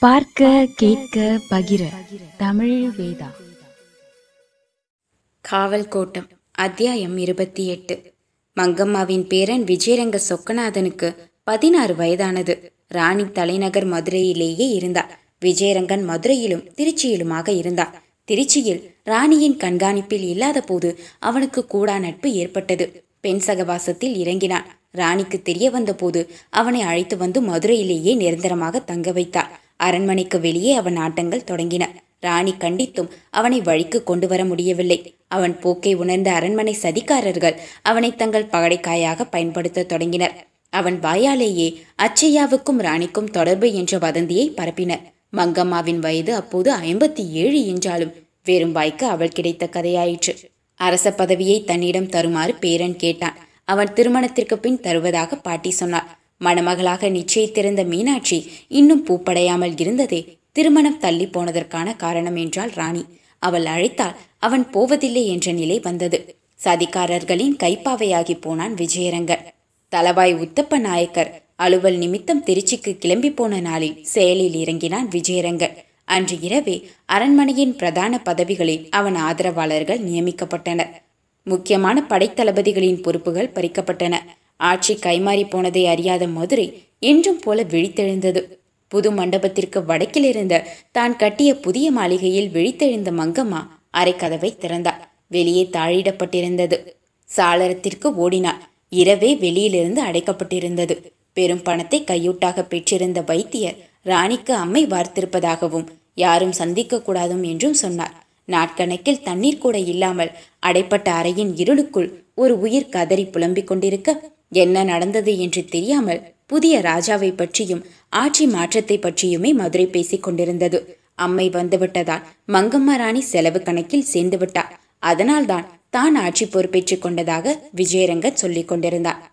பார்க்க கேட்க பகிர. தமிழ் வேதா. காவல் கோட்டம் அத்தியாயம் இருபத்தி எட்டு. மங்கம்மாவின் பேரன் விஜயரங்க சொக்கநாதனுக்கு பதினாறு வயதானது. ராணி தலைநகர் மதுரையிலேயே இருந்தார் விஜயரங்கன் மதுரையிலும் திருச்சியிலுமாக இருந்தார் திருச்சியில் ராணியின் கண்காணிப்பில் இல்லாத போது அவனுக்கு கூடா நட்பு ஏற்பட்டது. பெண் சகவாசத்தில் இறங்கினான் ராணிக்கு தெரிய வந்தபோது அவனை அழைத்து வந்து மதுரையிலேயே நிரந்தரமாக தங்க வைத்தார் அரண்மனைக்கு வெளியே அவன் ஆட்டங்கள் தொடங்கின. ராணி கண்டித்தும் அவனை வழிக்கு கொண்டு வர முடியவில்லை. அவன் போக்கை உணர்ந்த அரண்மனை சதிகாரர்கள் அவனை தங்கள் பகடைக்காயாக பயன்படுத்த தொடங்கினர். அவன் வாயாலேயே அச்சையாவுக்கும் ராணிக்கும் தொடர்பு என்ற வதந்தியை பரப்பினர். மங்கம்மாவின் வயது அப்போது ஐம்பத்தி ஏழு என்றாலும் வெறும் வாய்க்கு அவள் கிடைத்த கதையாயிற்று. அரச பதவியை தன்னிடம் தருமாறு பேரன் கேட்டான். அவன் திருமணத்திற்கு பின் தருவதாக பாட்டி சொன்னார் மணமகளாக நிச்சயித்திருந்த மீனாட்சி இன்னும் பூப்படையாமல் இருந்ததே திருமணம் தள்ளி போனதற்கான காரணம் என்றாள் ராணி. அவள் அழைத்தால் அவன் போவதில்லை என்ற நிலை வந்தது. சதிகாரர்களின் கைப்பாவையாகி போனான் விஜயரங்கன். தலவாய் உத்தப்ப நாயக்கர் அலுவல் நிமித்தம் திருச்சிக்கு கிளம்பி போன நாளில் செயலில் இறங்கினான் விஜயரங்கன். அன்று இரவே அரண்மனையின் பிரதான பதவிகளில் அவன் ஆதரவாளர்கள் நியமிக்கப்பட்டனர். முக்கியமான படைத்தளபதிகளின் பொறுப்புகள் பறிக்கப்பட்டன. ஆட்சி கைமாறி போனதை அறியாத மதுரை என்றும் போல விழித்தெழுந்தது. புது மண்டபத்திற்கு வடக்கில் இருந்த தான் கட்டிய புதிய மாளிகையில் விழித்தெழுந்த மங்கம்மா அரைக்கதவை திறந்தாள். வெளியே தாழிடப்பட்டிருந்தது. சாளரத்திற்கு ஓடினாள். இரவே வெளியிலிருந்து அடைக்கப்பட்டிருந்தது. பெரும் பணத்தை கையூட்டாக பெற்றிருந்த வைத்தியர் ராணிக்கு அம்மை வார்த்திருப்பதாகவும் யாரும் சந்திக்க கூடாதும் என்றும் சொன்னார். நாட்கணக்கில் தண்ணீர் கூட இல்லாமல் அடைப்பட்ட அறையின் இருளுக்குள் ஒரு உயிர் கதறி புலம்பிக் கொண்டிருக்க என்ன நடந்தது என்று தெரியாமல் புதிய ராஜாவை பற்றியும் ஆட்சி மாற்றத்தை பற்றியுமே மதுரை பேசிக் கொண்டிருந்தது. அம்மை வந்துவிட்டதால் மங்கம்மா ராணி செலவு கணக்கில் சேர்ந்து விட்டார். அதனால்தான் தான் ஆட்சி பொறுப்பேற்றுக் கொண்டதாக விஜயரங்கன் சொல்லிக் கொண்டிருந்தார்.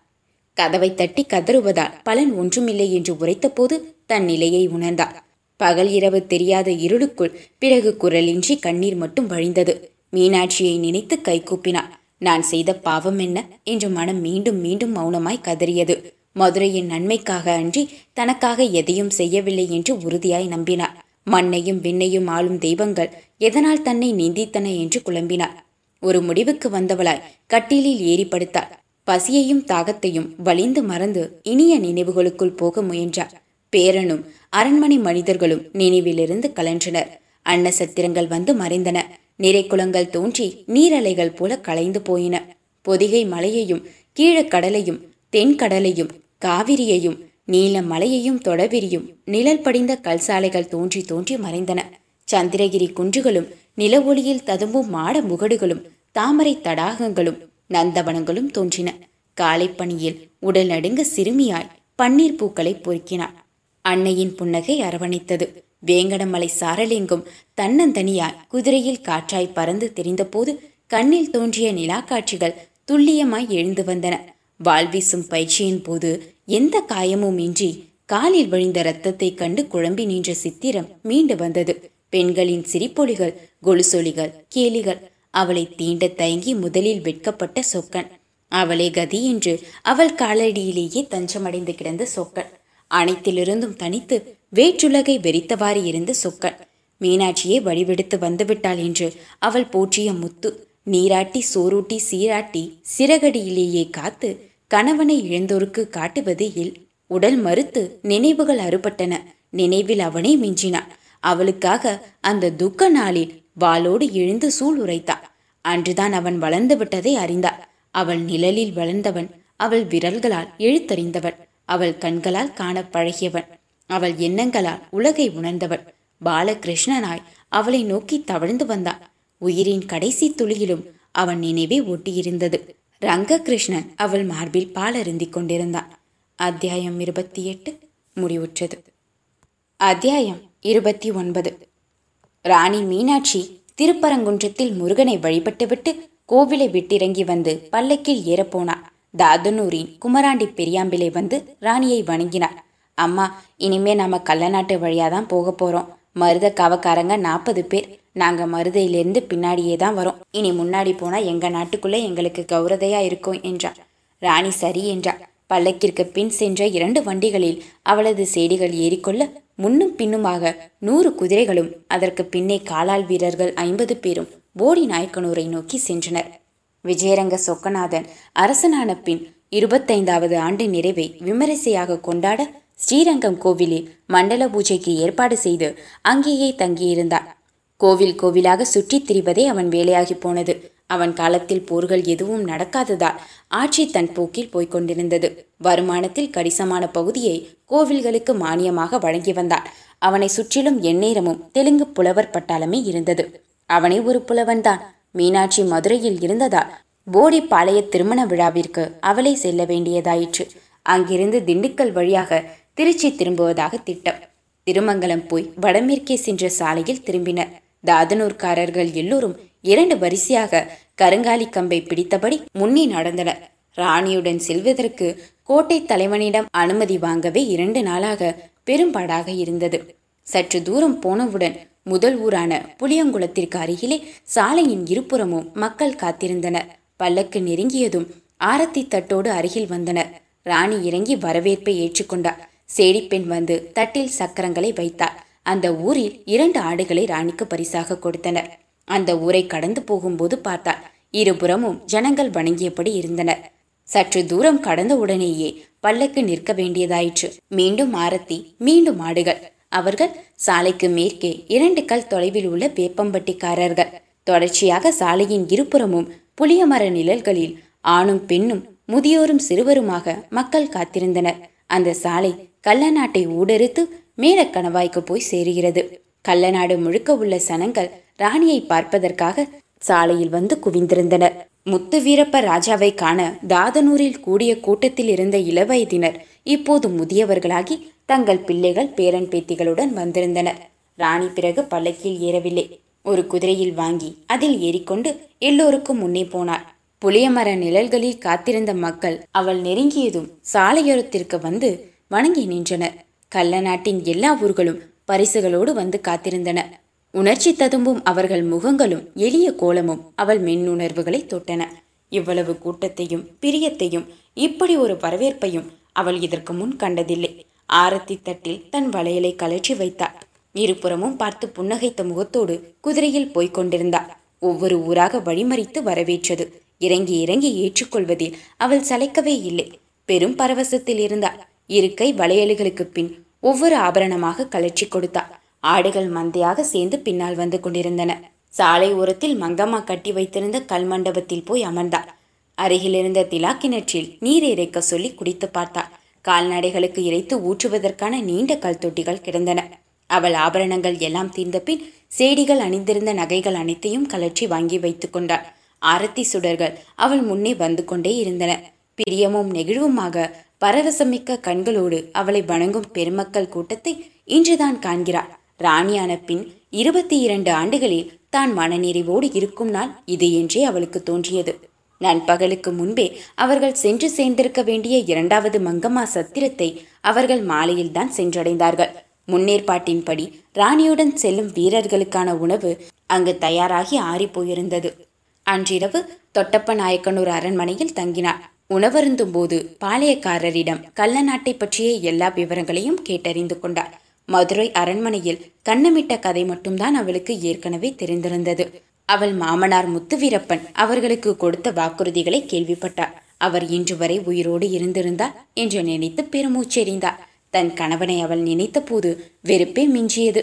கதவை தட்டி கதறுவதால் பலன் ஒன்றுமில்லை என்று உரைத்தபோது தன் நிலையை உணர்ந்தார். பகல் இரவு தெரியாத இருளுக்குள் பிறகு குரலின்றி கண்ணீர் மட்டும் வழிந்தது. மீனாட்சியை நினைத்து கைகூப்பினார் நான் செய்த பாவம் என்ன? என்று மனம் மீண்டும் மீண்டும் மௌனமாய் கதறியது. மதுரையின் நன்மைக்காக அன்றி தனக்காக எதையும் செய்யவில்லை என்று உறுதியாய் நம்பினார். மண்ணையும் விண்ணையும் ஆளும் தெய்வங்கள் எதனால் தன்னை நிந்தித்தன என்று குழம்பினார். ஒரு முடிவுக்கு வந்தவளாய் கட்டிலில் ஏறி படுத்தாள் பசியையும் தாகத்தையும் வலிந்து மறந்து இனிய நினைவுகளுக்குள் போக முயன்றார். பேரனும் அரண்மனை மனிதர்களும் நினைவிலிருந்து கலன்றனர். அன்ன சத்திரங்கள் வந்து மறைந்தன. நிறைக்குளங்கள் தோன்றி நீரலைகள் போல கலைந்து போயின. பொதிகை மலையையும் கீழக்கடலையும் தென்கடலையும் காவிரியையும் நீல மலையையும் தொடவிரியும் நிழல் படிந்த கல்சாலைகள் தோன்றி தோன்றி மறைந்தன. சந்திரகிரி குன்றுகளும் நில ஒளியில் ததும்பும் மாட முகடுகளும் தாமரை தடாகங்களும் நந்தவனங்களும் தோன்றின. காலைப்பணியில் உடல் நடுங்க சிறுமியாய் பன்னீர் பூக்களை பொறுக்கினாள். அன்னையின் புன்னகை அரவணைத்தது. வேங்கடமலை சாரலிங்கம் தன்னந்தனியாய் குதிரையில் காற்றாய் பறந்து தெரிந்தபோது கண்ணில் தோன்றிய நிலாக்காட்சிகள் துல்லியமாய் எழுந்து வந்தன. வாழ்வீசும் பயிற்சியின் போது எந்த காயமும் இன்றி காலில் வழிந்த ரத்தத்தை கண்டு குழம்பி நின்ற சித்திரம் மீண்டு வந்தது. பெண்களின் சிரிப்பொலிகள் கொலுசொலிகள் கேலிகள் அவளை தீண்ட தயங்கி முதலில் வெட்கப்பட்ட சொக்கன். அவளே கதி என்று அவள் காலடியிலேயே தஞ்சமடைந்து கிடந்த சொக்கன். அனைத்திலிருந்தும் தனித்து வேற்றுலகை வெறித்தவாறு இருந்த சொக்கன். மீனாட்சியே வழிவிடுத்து வந்துவிட்டாள் என்று அவள் போற்றிய முத்து நீராட்டி சோரூட்டி சீராட்டி சிறகடியிலேயே காத்து கணவனை இழந்தோருக்கு காட்டுவது இல் உடல் மறுத்து நினைவுகள் அறுபட்டன. நினைவில் அவனே மிஞ்சினான். அவளுக்காக அந்த துக்க நாளில் வாளோடு எழுந்து சூள் உரைத்தாள் அன்றுதான் அவன் வளர்ந்து விட்டதை அறிந்தாள். அவள் நிழலில் வளர்ந்தவன் அவள் விரல்களால் எழுத்தறிந்தவன். அவள் கண்களால் காண பழகியவன் அவள் எண்ணங்களால் உலகை உணர்ந்தவன் பாலகிருஷ்ணனாய் அவளை நோக்கி தவழ்ந்து வந்தான். உயிரின் கடைசி துளியிலும் அவன் நினைவே ஒட்டியிருந்தது. ரங்ககிருஷ்ணன் அவள் மார்பில் பால் கொண்டிருந்தான். அத்தியாயம் இருபத்தி எட்டு. முடிவுற்றது. அத்தியாயம் இருபத்தி ஒன்பது. ராணி மீனாட்சி திருப்பரங்குன்றத்தில் முருகனை வழிபட்டுவிட்டு கோவிலை விட்டிறங்கி வந்து பல்லக்கில் ஏறப்போனார் தாதனூரின் குமராண்டி பெரியாம்பிலை வந்து ராணியை வணங்கினார். அம்மா இனிமே நம்ம கள்ளநாட்டு வழியாக தான் போக போகிறோம் மருத கவக்காரங்க நாற்பது பேர். நாங்கள் மருதையிலேருந்து பின்னாடியே தான் வரோம். இனி முன்னாடி போனால் எங்கள் நாட்டுக்குள்ளே எங்களுக்கு கௌரதையாக இருக்கும் என்றார். ராணி சரி என்றார். பல்லக்கிற்கு பின் சென்ற இரண்டு வண்டிகளில் அவளது சேடிகள் ஏறிக்கொள்ள முன்னும் பின்னுமாக நூறு குதிரைகளும் அதற்கு பின்னே காலால் வீரர்கள் ஐம்பது பேரும் போடி நாயக்கனூரை நோக்கி சென்றனர். விஜயரங்க சொக்கநாதன் அரசனான பின் இருபத்தைந்தாவது ஆண்டு நிறைவை விமரிசையாக கொண்டாட ஸ்ரீரங்கம் கோவிலில் மண்டல பூஜைக்கு ஏற்பாடு செய்து அங்கேயே தங்கியிருந்தான் கோவில் கோவிலாக சுற்றித் திரிவதே அவன் வேலையாகி போனது. அவன் காலத்தில் போர்கள் எதுவும் நடக்காததால் ஆட்சி தன் போக்கில் போய்க் கொண்டிருந்தது. வருமானத்தில் கணிசமான பகுதியை கோவில்களுக்கு மானியமாக வழங்கி வந்தான். அவனை சுற்றிலும் எந்நேரமும் தெலுங்கு புலவர் பட்டாளமே இருந்தது. அவனே ஒரு புலவன்தான். மீனாட்சி மதுரையில் இருந்ததால் போடிப்பாளைய திருமண விழாவிற்கு அவளை செல்ல வேண்டியதாயிற்று. அங்கிருந்து திண்டுக்கல் வழியாக திருச்சி திரும்புவதாக திட்டம். திருமங்கலம் போய் வடமேற்கே சென்ற சாலையில் திரும்பினர். தாதனூர்காரர்கள் எல்லோரும் இரண்டு வரிசையாக கருங்காலி கம்பை பிடித்தபடி முன்னே நடந்தனர். ராணியுடன் செல்வதற்கு கோட்டை தலைவனிடம் அனுமதி வாங்கவே இரண்டு நாளாக பெரும்பாடாக இருந்தது. சற்று தூரம் போனவுடன் முதல் ஊரான புளியங்குளத்திற்கு அருகிலே சாலையின் இருபுறமும் மக்கள் காத்திருந்தனர். பல்லக்கு நெருங்கியதும் ஆரத்தி தட்டோடு அருகில் வந்தனர். ராணி இறங்கி வரவேற்பை ஏற்றுக்கொண்டார். சேடிப்பெண் வந்து தட்டில் சக்கரங்களை வைத்தார் அந்த ஊரில் இரண்டு ஆடுகளை ராணிக்கு பரிசாக கொடுத்தனர். அந்த ஊரை கடந்து போகும்போது பார்த்தார் இருபுறமும் ஜனங்கள் வணங்கியபடி இருந்தனர். சற்று தூரம் கடந்த உடனேயே பல்லக்கு நிற்க வேண்டியதாயிற்று. மீண்டும் ஆரத்தி மீண்டும் ஆடுகள். அவர்கள் சாலைக்கு மேற்கே இரண்டு கல் தொலைவில் உள்ள வேப்பம்பட்டிக்காரர்கள். தொடர்ச்சியாக சாலையின் இருபுறமும் புளியமர நிழல்களில் ஆணும் பெண்ணும் முதியோரும் சிறுவருமாக மக்கள் காத்திருந்தனர். அந்த சாலை கள்ளநாட்டை ஊடறுத்து மேலக்கணவாய்க்கு போய் சேருகிறது. கள்ளநாடு முழுக்க உள்ள சனங்கள் ராணியை பார்ப்பதற்காக சாலையில் வந்து குவிந்திருந்தனர். முத்து வீரப்ப ராஜாவை காண தாதனூரில் கூடிய கூட்டத்தில் இருந்த இளவயதினர் இப்போது முதியவர்களாகி தங்கள் பிள்ளைகள் பேரன் பேத்திகளுடன் வந்திருந்தனர். ராணி பிறகு பல்லக்கில் ஏறவில்லை. ஒரு குதிரையில் வாங்கி அதில் ஏறிக்கொண்டு எல்லோருக்கும் முன்னே போனார். புளியமர நிழல்களில் காத்திருந்த மக்கள் அவள் நெருங்கியதும் சாலையோரத்திற்கு வந்து வணங்கி நின்றனர். கள்ளநாட்டின் எல்லா ஊர்களும் பரிசுகளோடு வந்து காத்திருந்தன. உணர்ச்சி ததும்பும் அவர்கள் முகங்களும் எளிய கோலமும் அவள் மென்னுணர்வுகளை தொட்டன. இவ்வளவு கூட்டத்தையும் பிரியத்தையும் இப்படி ஒரு வரவேற்பையும் அவள் இதற்கு முன் கண்டதில்லை. ஆரத்தி தட்டில் தன் வளையலை கலற்றி வைத்தாள். இருபுறமும் பார்த்து புன்னகைத்த முகத்தோடு குதிரையில் போய்க் கொண்டிருந்தாள் ஒவ்வொரு ஊராக வழிமறித்து வரவேற்றது. இறங்கி இறங்கி ஏற்றுக்கொள்வதில் அவள் சளைக்கவே இல்லை. பெரும் பரவசத்தில் இருந்தாள் இருக்கை வளையல்களுக்கு பின் ஒவ்வொரு ஆபரணமாக கலற்றி கொடுத்தாள் ஆடுகள் மந்தையாக சேர்ந்து பின்னால் வந்து கொண்டிருந்தன. சாலை ஓரத்தில் மங்கம்மா கட்டி வைத்திருந்த கல் மண்டபத்தில் போய் அமர்ந்தாள் அருகிலிருந்த திலா கிணற்றில் நீர் இறைக்க சொல்லி குடித்து பார்த்தாள். கால்நடைகளுக்கு இறைத்து ஊற்றுவதற்கான நீண்ட கல் தொட்டிகள் கிடந்தன. அவள் ஆபரணங்கள் எல்லாம் தீர்ந்த பின் சேடிகள் அணிந்திருந்த நகைகள் அனைத்தையும் கலற்றி வாங்கி வைத்து கொண்டாள். ஆரத்தி சுடர்கள் அவள் முன்னே வந்து கொண்டே இருந்தன. பிரியமும் நெகிழ்வுமாக பரவசமிக்க கண்களோடு அவளை வணங்கும் பெருமக்கள் கூட்டத்தை இன்றுதான் காண்கிறாள். ராணியான பின் இருபத்தி இரண்டு ஆண்டுகளில் தான் மனநிறைவோடு இருக்கும் நாள் இது என்றே அவளுக்கு தோன்றியது. நண்பகலுக்கு முன்பே அவர்கள் சென்று சேர்ந்திருக்க வேண்டிய இரண்டாவது மங்கம்மா சத்திரத்தை அவர்கள் மாலையில்தான் சென்றடைந்தார்கள். முன்னேற்பாட்டின்படி ராணியுடன் செல்லும் வீரர்களுக்கான உணவு அங்கு தயாராகி ஆறிப்போயிருந்தது அன்றிரவு தொட்டப்ப நாயக்கனூர் அரண்மனையில் தங்கினார். உணவருந்தும் போது பாளையக்காரரிடம் கள்ள நாட்டை பற்றிய எல்லா விவரங்களையும் கேட்டறிந்து கொண்டார். மதுரை அரண்மனையில் கண்ணமிட்ட கதை மட்டும்தான் அவளுக்கு ஏற்கனவே தெரிந்திருந்தது. அவள் மாமனார் முத்துவீரப்பன் அவர்களுக்கு கொடுத்த வாக்குறுதிகளை கேள்விப்பட்டார். அவர் இன்று வரை உயிரோடு இருந்திருந்தார் என்று நினைத்து பெருமூச்செறிந்தார். தன் கணவனை அவள் நினைத்த போது வெறுப்பே மிஞ்சியது.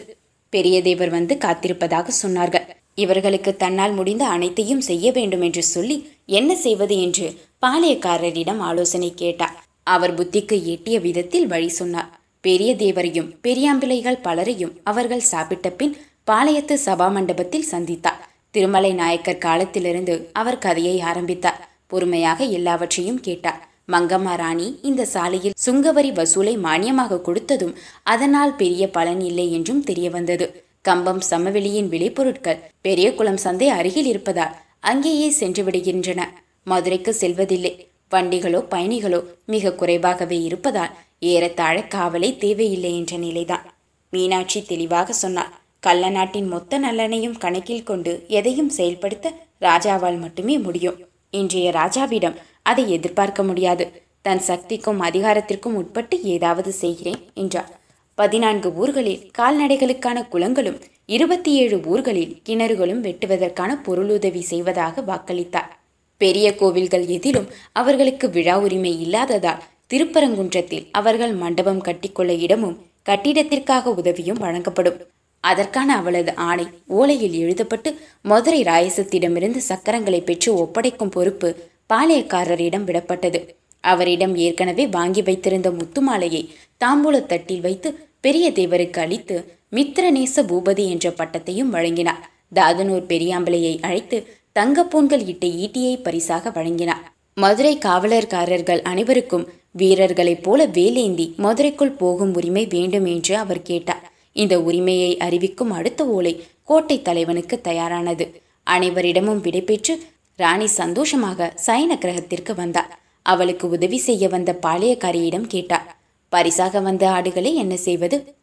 பெரியதேவர் வந்து காத்திருப்பதாக சொன்னார்கள். இவர்களுக்கு தன்னால் முடிந்த அனைத்தையும் செய்ய வேண்டும் என்று சொல்லி என்ன செய்வது என்று பாளையக்காரரிடம் ஆலோசனை கேட்டார். அவர் புத்திக்கு எட்டிய விதத்தில் வழி சொன்னார். பெரிய தேவரையும் பெரியாம்பிள்ளைகள் பலரையும் அவர்கள் சாப்பிட்ட பின் பாளையத்து சபா மண்டபத்தில் சந்தித்தார். திருமலை நாயக்கர் காலத்திலிருந்து அவர் கதையை ஆரம்பித்தார். பொறுமையாக எல்லாவற்றையும் கேட்டார். மங்கம்மா ராணி இந்த சாலையில் சுங்கவரி வசூலை மானியமாக கொடுத்ததும் அதனால் பெரிய பலன் இல்லை என்றும் தெரிய வந்தது கம்பம் சமவெளியின் விளைபொருட்கள் பெரிய குளம் சந்தை அருகில் இருப்பதால் அங்கேயே சென்று விடுகின்றன. மதுரைக்கு செல்வதில்லை. வண்டிகளோ பயணிகளோ மிக குறைவாகவே இருப்பதால் ஏறத்தாழ காவலை தேவையில்லை என்ற நிலைதான். மீனாட்சி தெளிவாக சொன்னார். கள்ளநாட்டின் மொத்த நலனையும் கணக்கில் கொண்டு எதையும் செயல்படுத்த ராஜாவால் மட்டுமே முடியும். இன்றைய ராஜாவிடம் அதை எதிர்பார்க்க முடியாது. தன் சக்திக்கும் அதிகாரத்திற்கும் உட்பட்டு ஏதாவது செய்கிறேன் என்றார். பதினான்கு ஊர்களில் கால்நடைகளுக்கான குளங்களும் இருபத்தி ஏழு ஊர்களில் கிணறுகளும் வெட்டுவதற்கான பொருளுதவி செய்வதாக வாக்களித்தார். பெரிய கோவில்கள் எதிலும் அவர்களுக்கு விழா உரிமை இல்லாததால் திருப்பரங்குன்றத்தில் அவர்கள் மண்டபம் கட்டிக்கொள்ள இடமும் கட்டிடத்திற்காக உதவியும் வழங்கப்படும். அதற்கான அவளது ஆணை ஓலையில் எழுதப்பட்டு மதுரை ராயசத்திடமிருந்து சக்கரங்களை பெற்று ஒப்படைக்கும் பொறுப்பு பாளையக்காரரிடம் விடப்பட்டது. அவரிடம் ஏற்கனவே வாங்கி வைத்திருந்த முத்துமாலையை தாம்பூலத் தட்டில் வைத்து பெரிய தேவருக்கு அளித்து மித்திரநேச பூபதி என்ற பட்டத்தையும் வழங்கினார். தாதனூர் பெரியாம்பலையை அழைத்து தங்கப்பூன்கள் இட்ட ஈட்டியை பரிசாக வழங்கினார். மதுரை காவலர்காரர்கள் அனைவருக்கும் வீரர்களைப் போல வேலேந்தி மதுரைக்குள் போகும் உரிமை வேண்டும் என்று அவர் கேட்டார். இந்த உரிமையை அறிவிக்கும் அடுத்த ஓலை கோட்டை தலைவனுக்கு தயாரானது. அனைவரிடமும் விடைபெற்று ராணி சந்தோஷமாக சயன கிரகத்திற்கு வந்தார் அவளுக்கு உதவி செய்ய வந்த பாளையக்காரியிடம் கேட்டார் பரிசாக வந்த ஆடுகளை என்ன செய்வது?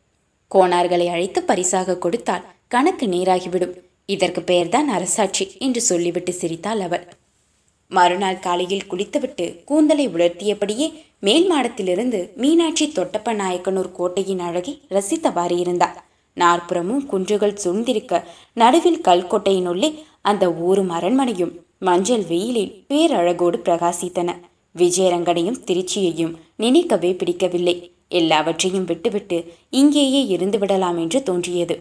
கோணார்களை அழைத்து பரிசாக கொடுத்தால் கணக்கு நேராகிவிடும். இதற்கு பெயர்தான் அரசாட்சி என்று சொல்லிவிட்டு சிரித்தாள் அவள். மறுநாள் காலையில் குளித்துவிட்டு கூந்தலை உலர்த்தியபடியே மேல் மாடத்திலிருந்து மீனாட்சி தொட்டப்ப நாயக்கனூர் கோட்டையின் அழகை ரசித்தவாறு இருந்தார். நாற்புறமும் குன்றுகள் சூழ்ந்திருக்க நடுவில் கல்கோட்டையினுள்ளே அந்த ஊரும் அரண்மனையும் மஞ்சள் வெயிலில் பேரழகோடு பிரகாசித்தன. விஜயரங்கனையும் திருச்சியையும் நினைக்கவே பிடிக்கவில்லை. எல்லாவற்றையும் விட்டுவிட்டு இங்கேயே இருந்து விடலாம் என்று தோன்றியது.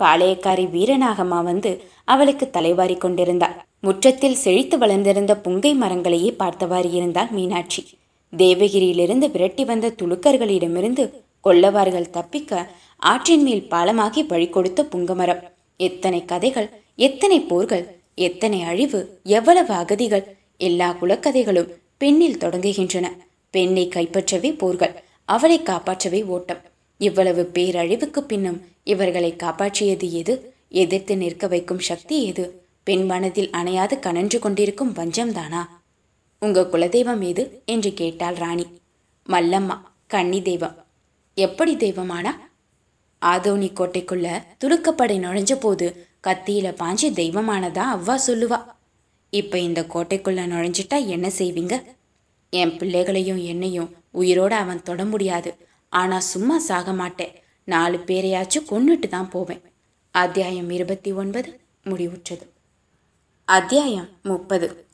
பாளையக்காரி வீரநாகம்மா வந்து அவளுக்கு தலைவாரி கொண்டிருந்தாள் முற்றத்தில் செழித்து வளர்ந்திருந்த புங்கை மரங்களையே பார்த்தவாறு இருந்தாள் மீனாட்சி. தேவகிரியிலிருந்து விரட்டி வந்த துலுக்கர்களிடமிருந்து கொல்லவார்கள் தப்பிக்க ஆற்றின் மேல் பாலமாகி வழி கொடுத்த புங்கமரம் எத்தனை கதைகள் எத்தனை போர்கள் எத்தனை அழிவு எவ்வளவு அகதிகள் எல்லா குலக்கதைகளும் பெண்ணில் தொடங்குகின்றன. பெண்ணை கைப்பற்றவே போர்கள் அவளை காப்பாற்றவே ஓட்டம். இவ்வளவு பேரழிவுக்கு பின்னும் இவர்களை காப்பாற்றியது எது? எதிர்த்து நிற்க வைக்கும் சக்தி எது? பெண் மனதில் அணையாது கனன்று கொண்டிருக்கும் வஞ்சம்தானா? உங்க குலதெய்வம் எது? என்று கேட்டாள் ராணி. மல்லம்மா கன்னி தெய்வம். எப்படி தெய்வமானா? ஆதோனி கோட்டைக்குள்ள துடுக்கப்படை நுழைஞ்ச போது கத்தியில பாஞ்சு தெய்வமானதா அவ்வா சொல்லுவா. இப்ப இந்த கோட்டைக்குள்ள நுழைஞ்சிட்டா என்ன செய்வீங்க? என் பிள்ளைகளையும் என்னையும் உயிரோட அவன் தொட முடியாது. ஆனா சும்மா சாக மாட்டேன். நாலு பேரையாச்சும் கொன்னுட்டு தான் போவேன். அத்தியாயம் இருபத்தி ஒன்பது முடிவுற்றது. அத்தியாயம் முப்பது.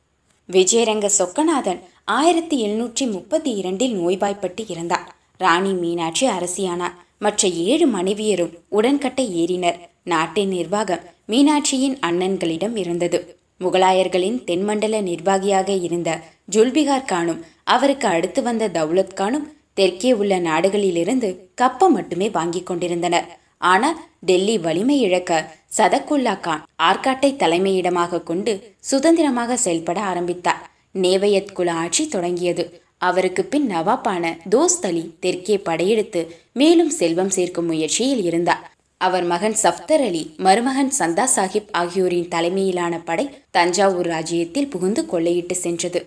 விஜயரங்க சொக்கநாதன் ஆயிரத்தி எழுநூற்றி முப்பத்தி இரண்டில் நோய்வாய்ப்பட்டு இறந்தார். ராணி மீனாட்சி அரசியானார். மற்ற ஏழு மனைவியரும் உடன்கட்டை ஏறினர். நாட்டின் நிர்வாகம் மீனாட்சியின் அண்ணன்களிடம் இருந்தது. முகலாயர்களின் தென்மண்டல நிர்வாகியாக இருந்த ஜுல்பிகார் கானும் அவருக்கு அடுத்து வந்த தௌலத் கானும் தெற்கே உள்ள நாடுகளிலிருந்து கப்பம் மட்டுமே வாங்கி கொண்டிருந்தனர். ஆனால் டெல்லி வலிமை இழக்க சதக்குல்லா கான் ஆர்காட்டை தலைமையிடமாக கொண்டு சுதந்திரமாக செயல்பட ஆரம்பித்தார். நேவையத் குல ஆட்சி தொடங்கியது. அவருக்கு பின் நவாப்பான தோஸ்த் அலி தெற்கே படையெடுத்து மேலும் செல்வம் சேர்க்கும் முயற்சியில் இருந்தார். அவர் மகன் சஃப்தர் அலி மருமகன் சந்தா சாஹிப் ஆகியோரின் தலைமையிலான படை தஞ்சாவூர் ராஜ்யத்தில் புகுந்து கொள்ளையிட்டு சென்றது.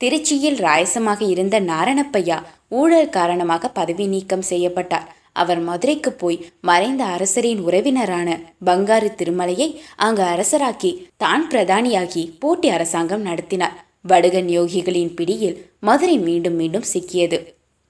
திருச்சியில் ராயசமாக இருந்த நாரணப்பையா ஊழல் காரணமாக பதவி நீக்கம் செய்யப்பட்டார். அவர் மதுரைக்கு போய் மறைந்த அரசரின் உறவினரான பங்காரு திருமலையை அங்கு அரசராக்கி தான் பிரதானியாகி போட்டி அரசாங்கம் நடத்தினார். வடுகன் யோகிகளின் பிடியில் மதுரை மீண்டும் மீண்டும் சிக்கியது.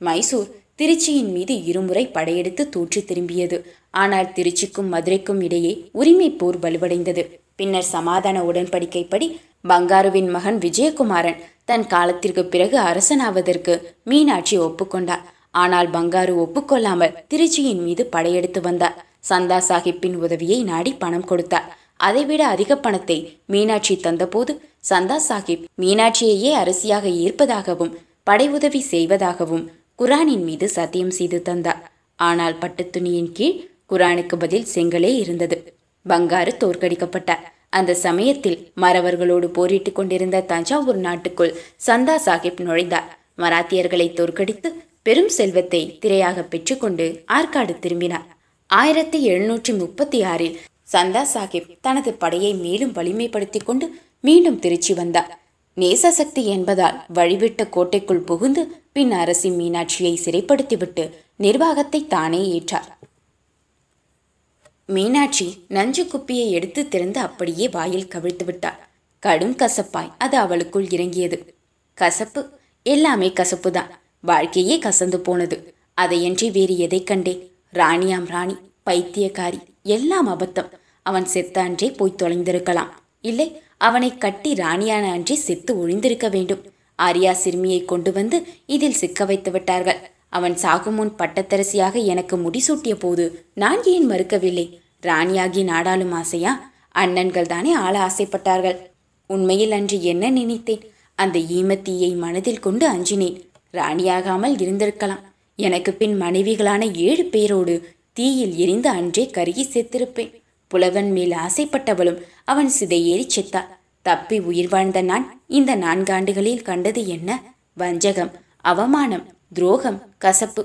மைசூர் திருச்சியின் மீது இருமுறை படையெடுத்து தோற்று திரும்பியது. ஆனால் திருச்சிக்கும் மதுரைக்கும் இடையே உரிமை போர் வலுவடைந்தது. பின்னர் சமாதான உடன்படிக்கைப்படி பங்காருவின் மகன் விஜயகுமாரன் தன் காலத்திற்கு பிறகு அரசனாவதற்கு மீனாட்சி ஒப்புக்கொண்டார். ஆனால் பங்காரு ஒப்புக்கொள்ளாமல் திருச்சியின் மீது படையெடுத்து வந்தார். சந்தா சாஹிப்பின் உதவியை நாடி பணம் கொடுத்தார். அதைவிட அதிக பணத்தை மீனாட்சி தந்தபோது சந்தா சாஹிப் மீனாட்சியையே அரசியாக ஈர்ப்பதாகவும் படை உதவி செய்வதாகவும் குரானின் மீது சத்தியம் செய்து தந்தார். ஆனால் பட்டுத்துணியின் கீழ் குரானுக்கு பதில் செங்கலே இருந்தது. பங்காரு தோற்கடிக்கப்பட்டார். அந்த சமயத்தில் மறவர்களோடு போரிட்டுக் கொண்டிருந்த தஞ்சாவூர் நாட்டுக்குள் சந்தா சாஹிப் நுழைந்தார். மராத்தியர்களை தோற்கடித்து பெரும் செல்வத்தை திரையாக பெற்றுக்கொண்டு ஆற்காடு திரும்பினார். ஆயிரத்தி எழுநூற்றி முப்பத்தி ஆறில் சந்தா சாஹிப் தனது படையை மேலும் வலிமைப்படுத்திக் கொண்டு மீண்டும் திருச்சி வந்தார். நேசசக்தி என்பதால் வழிவிட்ட கோட்டைக்குள் புகுந்து பின் அரசி மீனாட்சியை சிறைப்படுத்திவிட்டு நிர்வாகத்தை தானே ஏற்றார். மீனாட்சி நஞ்சு குப்பியை எடுத்து திறந்து அப்படியே வாயில் கவிழ்த்து விட்டாள் கடும் கசப்பாய் அது அவளுக்குள் இறங்கியது. கசப்பு எல்லாமே கசப்புதான். வாழ்க்கையே கசந்து போனது. அதையன்றி வேறு எதை கண்டேன்? ராணியாம் ராணி பைத்தியக்காரி எல்லாம் அபத்தம். அவன் செத்த அன்றே போய் தொலைந்திருக்கலாம். இல்லை அவனை கட்டி ராணியான அன்றே செத்து ஒழிந்திருக்க வேண்டும். ஆரியா சிறுமியை கொண்டு வந்து இதில் சிக்க வைத்து விட்டார்கள். அவன் சாகும் முன் பட்டத்தரசியாக எனக்கு முடிசூட்டிய போது நான் ஏன் மறுக்கவில்லை? ராணியாகி நாடாளும் ஆசையா? அண்ணன்கள் தானே ஆள ஆசைப்பட்டார்கள். உண்மையில் அன்று என்ன நினைத்தேன்? அந்த ஈமத்தீயை மனதில் கொண்டு அஞ்சினேன். ராணியாகாமல் இருந்திருக்கலாம். எனக்கு பின் மனைவிகளான ஏழு பேரோடு தீயில் எரிந்து அன்றே கருகி செத்திருப்பேன். புலவன் மேல் ஆசைப்பட்டவளும் அவன் சிதையேறி செத்தாள். தப்பி உயிர் வாழ்ந்த நான் இந்த நான்காண்டுகளில் கண்டது என்ன? வஞ்சகம் அவமானம் துரோகம் கசப்பு.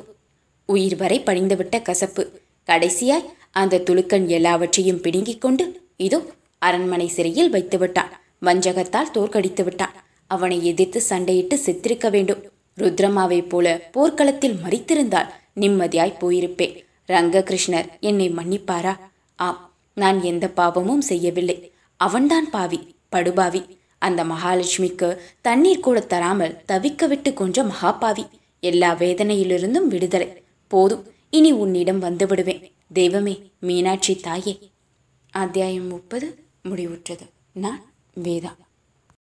உயிர் வரை பணிந்துவிட்ட கசப்பு. கடைசியாய் அந்த துலுக்கன் எல்லாவற்றையும் பிடுங்கிக் கொண்டு இதோ அரண்மனை சிறையில் வைத்து விட்டான் வஞ்சகத்தால் தோற்கடித்து விட்டான் அவனை எதிர்த்து சண்டையிட்டு செத்திருக்க வேண்டும். ருத்ரமாவைப் போல போர்க்களத்தில் மறித்திருந்தால் நிம்மதியாய் போயிருப்பேன். ரங்ககிருஷ்ணர் என்னை மன்னிப்பாரா? ஆம் நான் எந்த பாவமும் செய்யவில்லை. அவன்தான் பாவி படுபாவி. அந்த மகாலட்சுமிக்கு தண்ணீர் கூட தராமல் தவிக்க விட்டு கொன்ற மகாபாவி. எல்லா வேதனையிலிருந்தும் விடுதலை. போதும் இனி உன்னிடம் வந்து விடுவேன். தெய்வமே மீனாட்சி தாயே. அத்தியாயம் முப்பது முடிவுற்றது. நான் வேதா.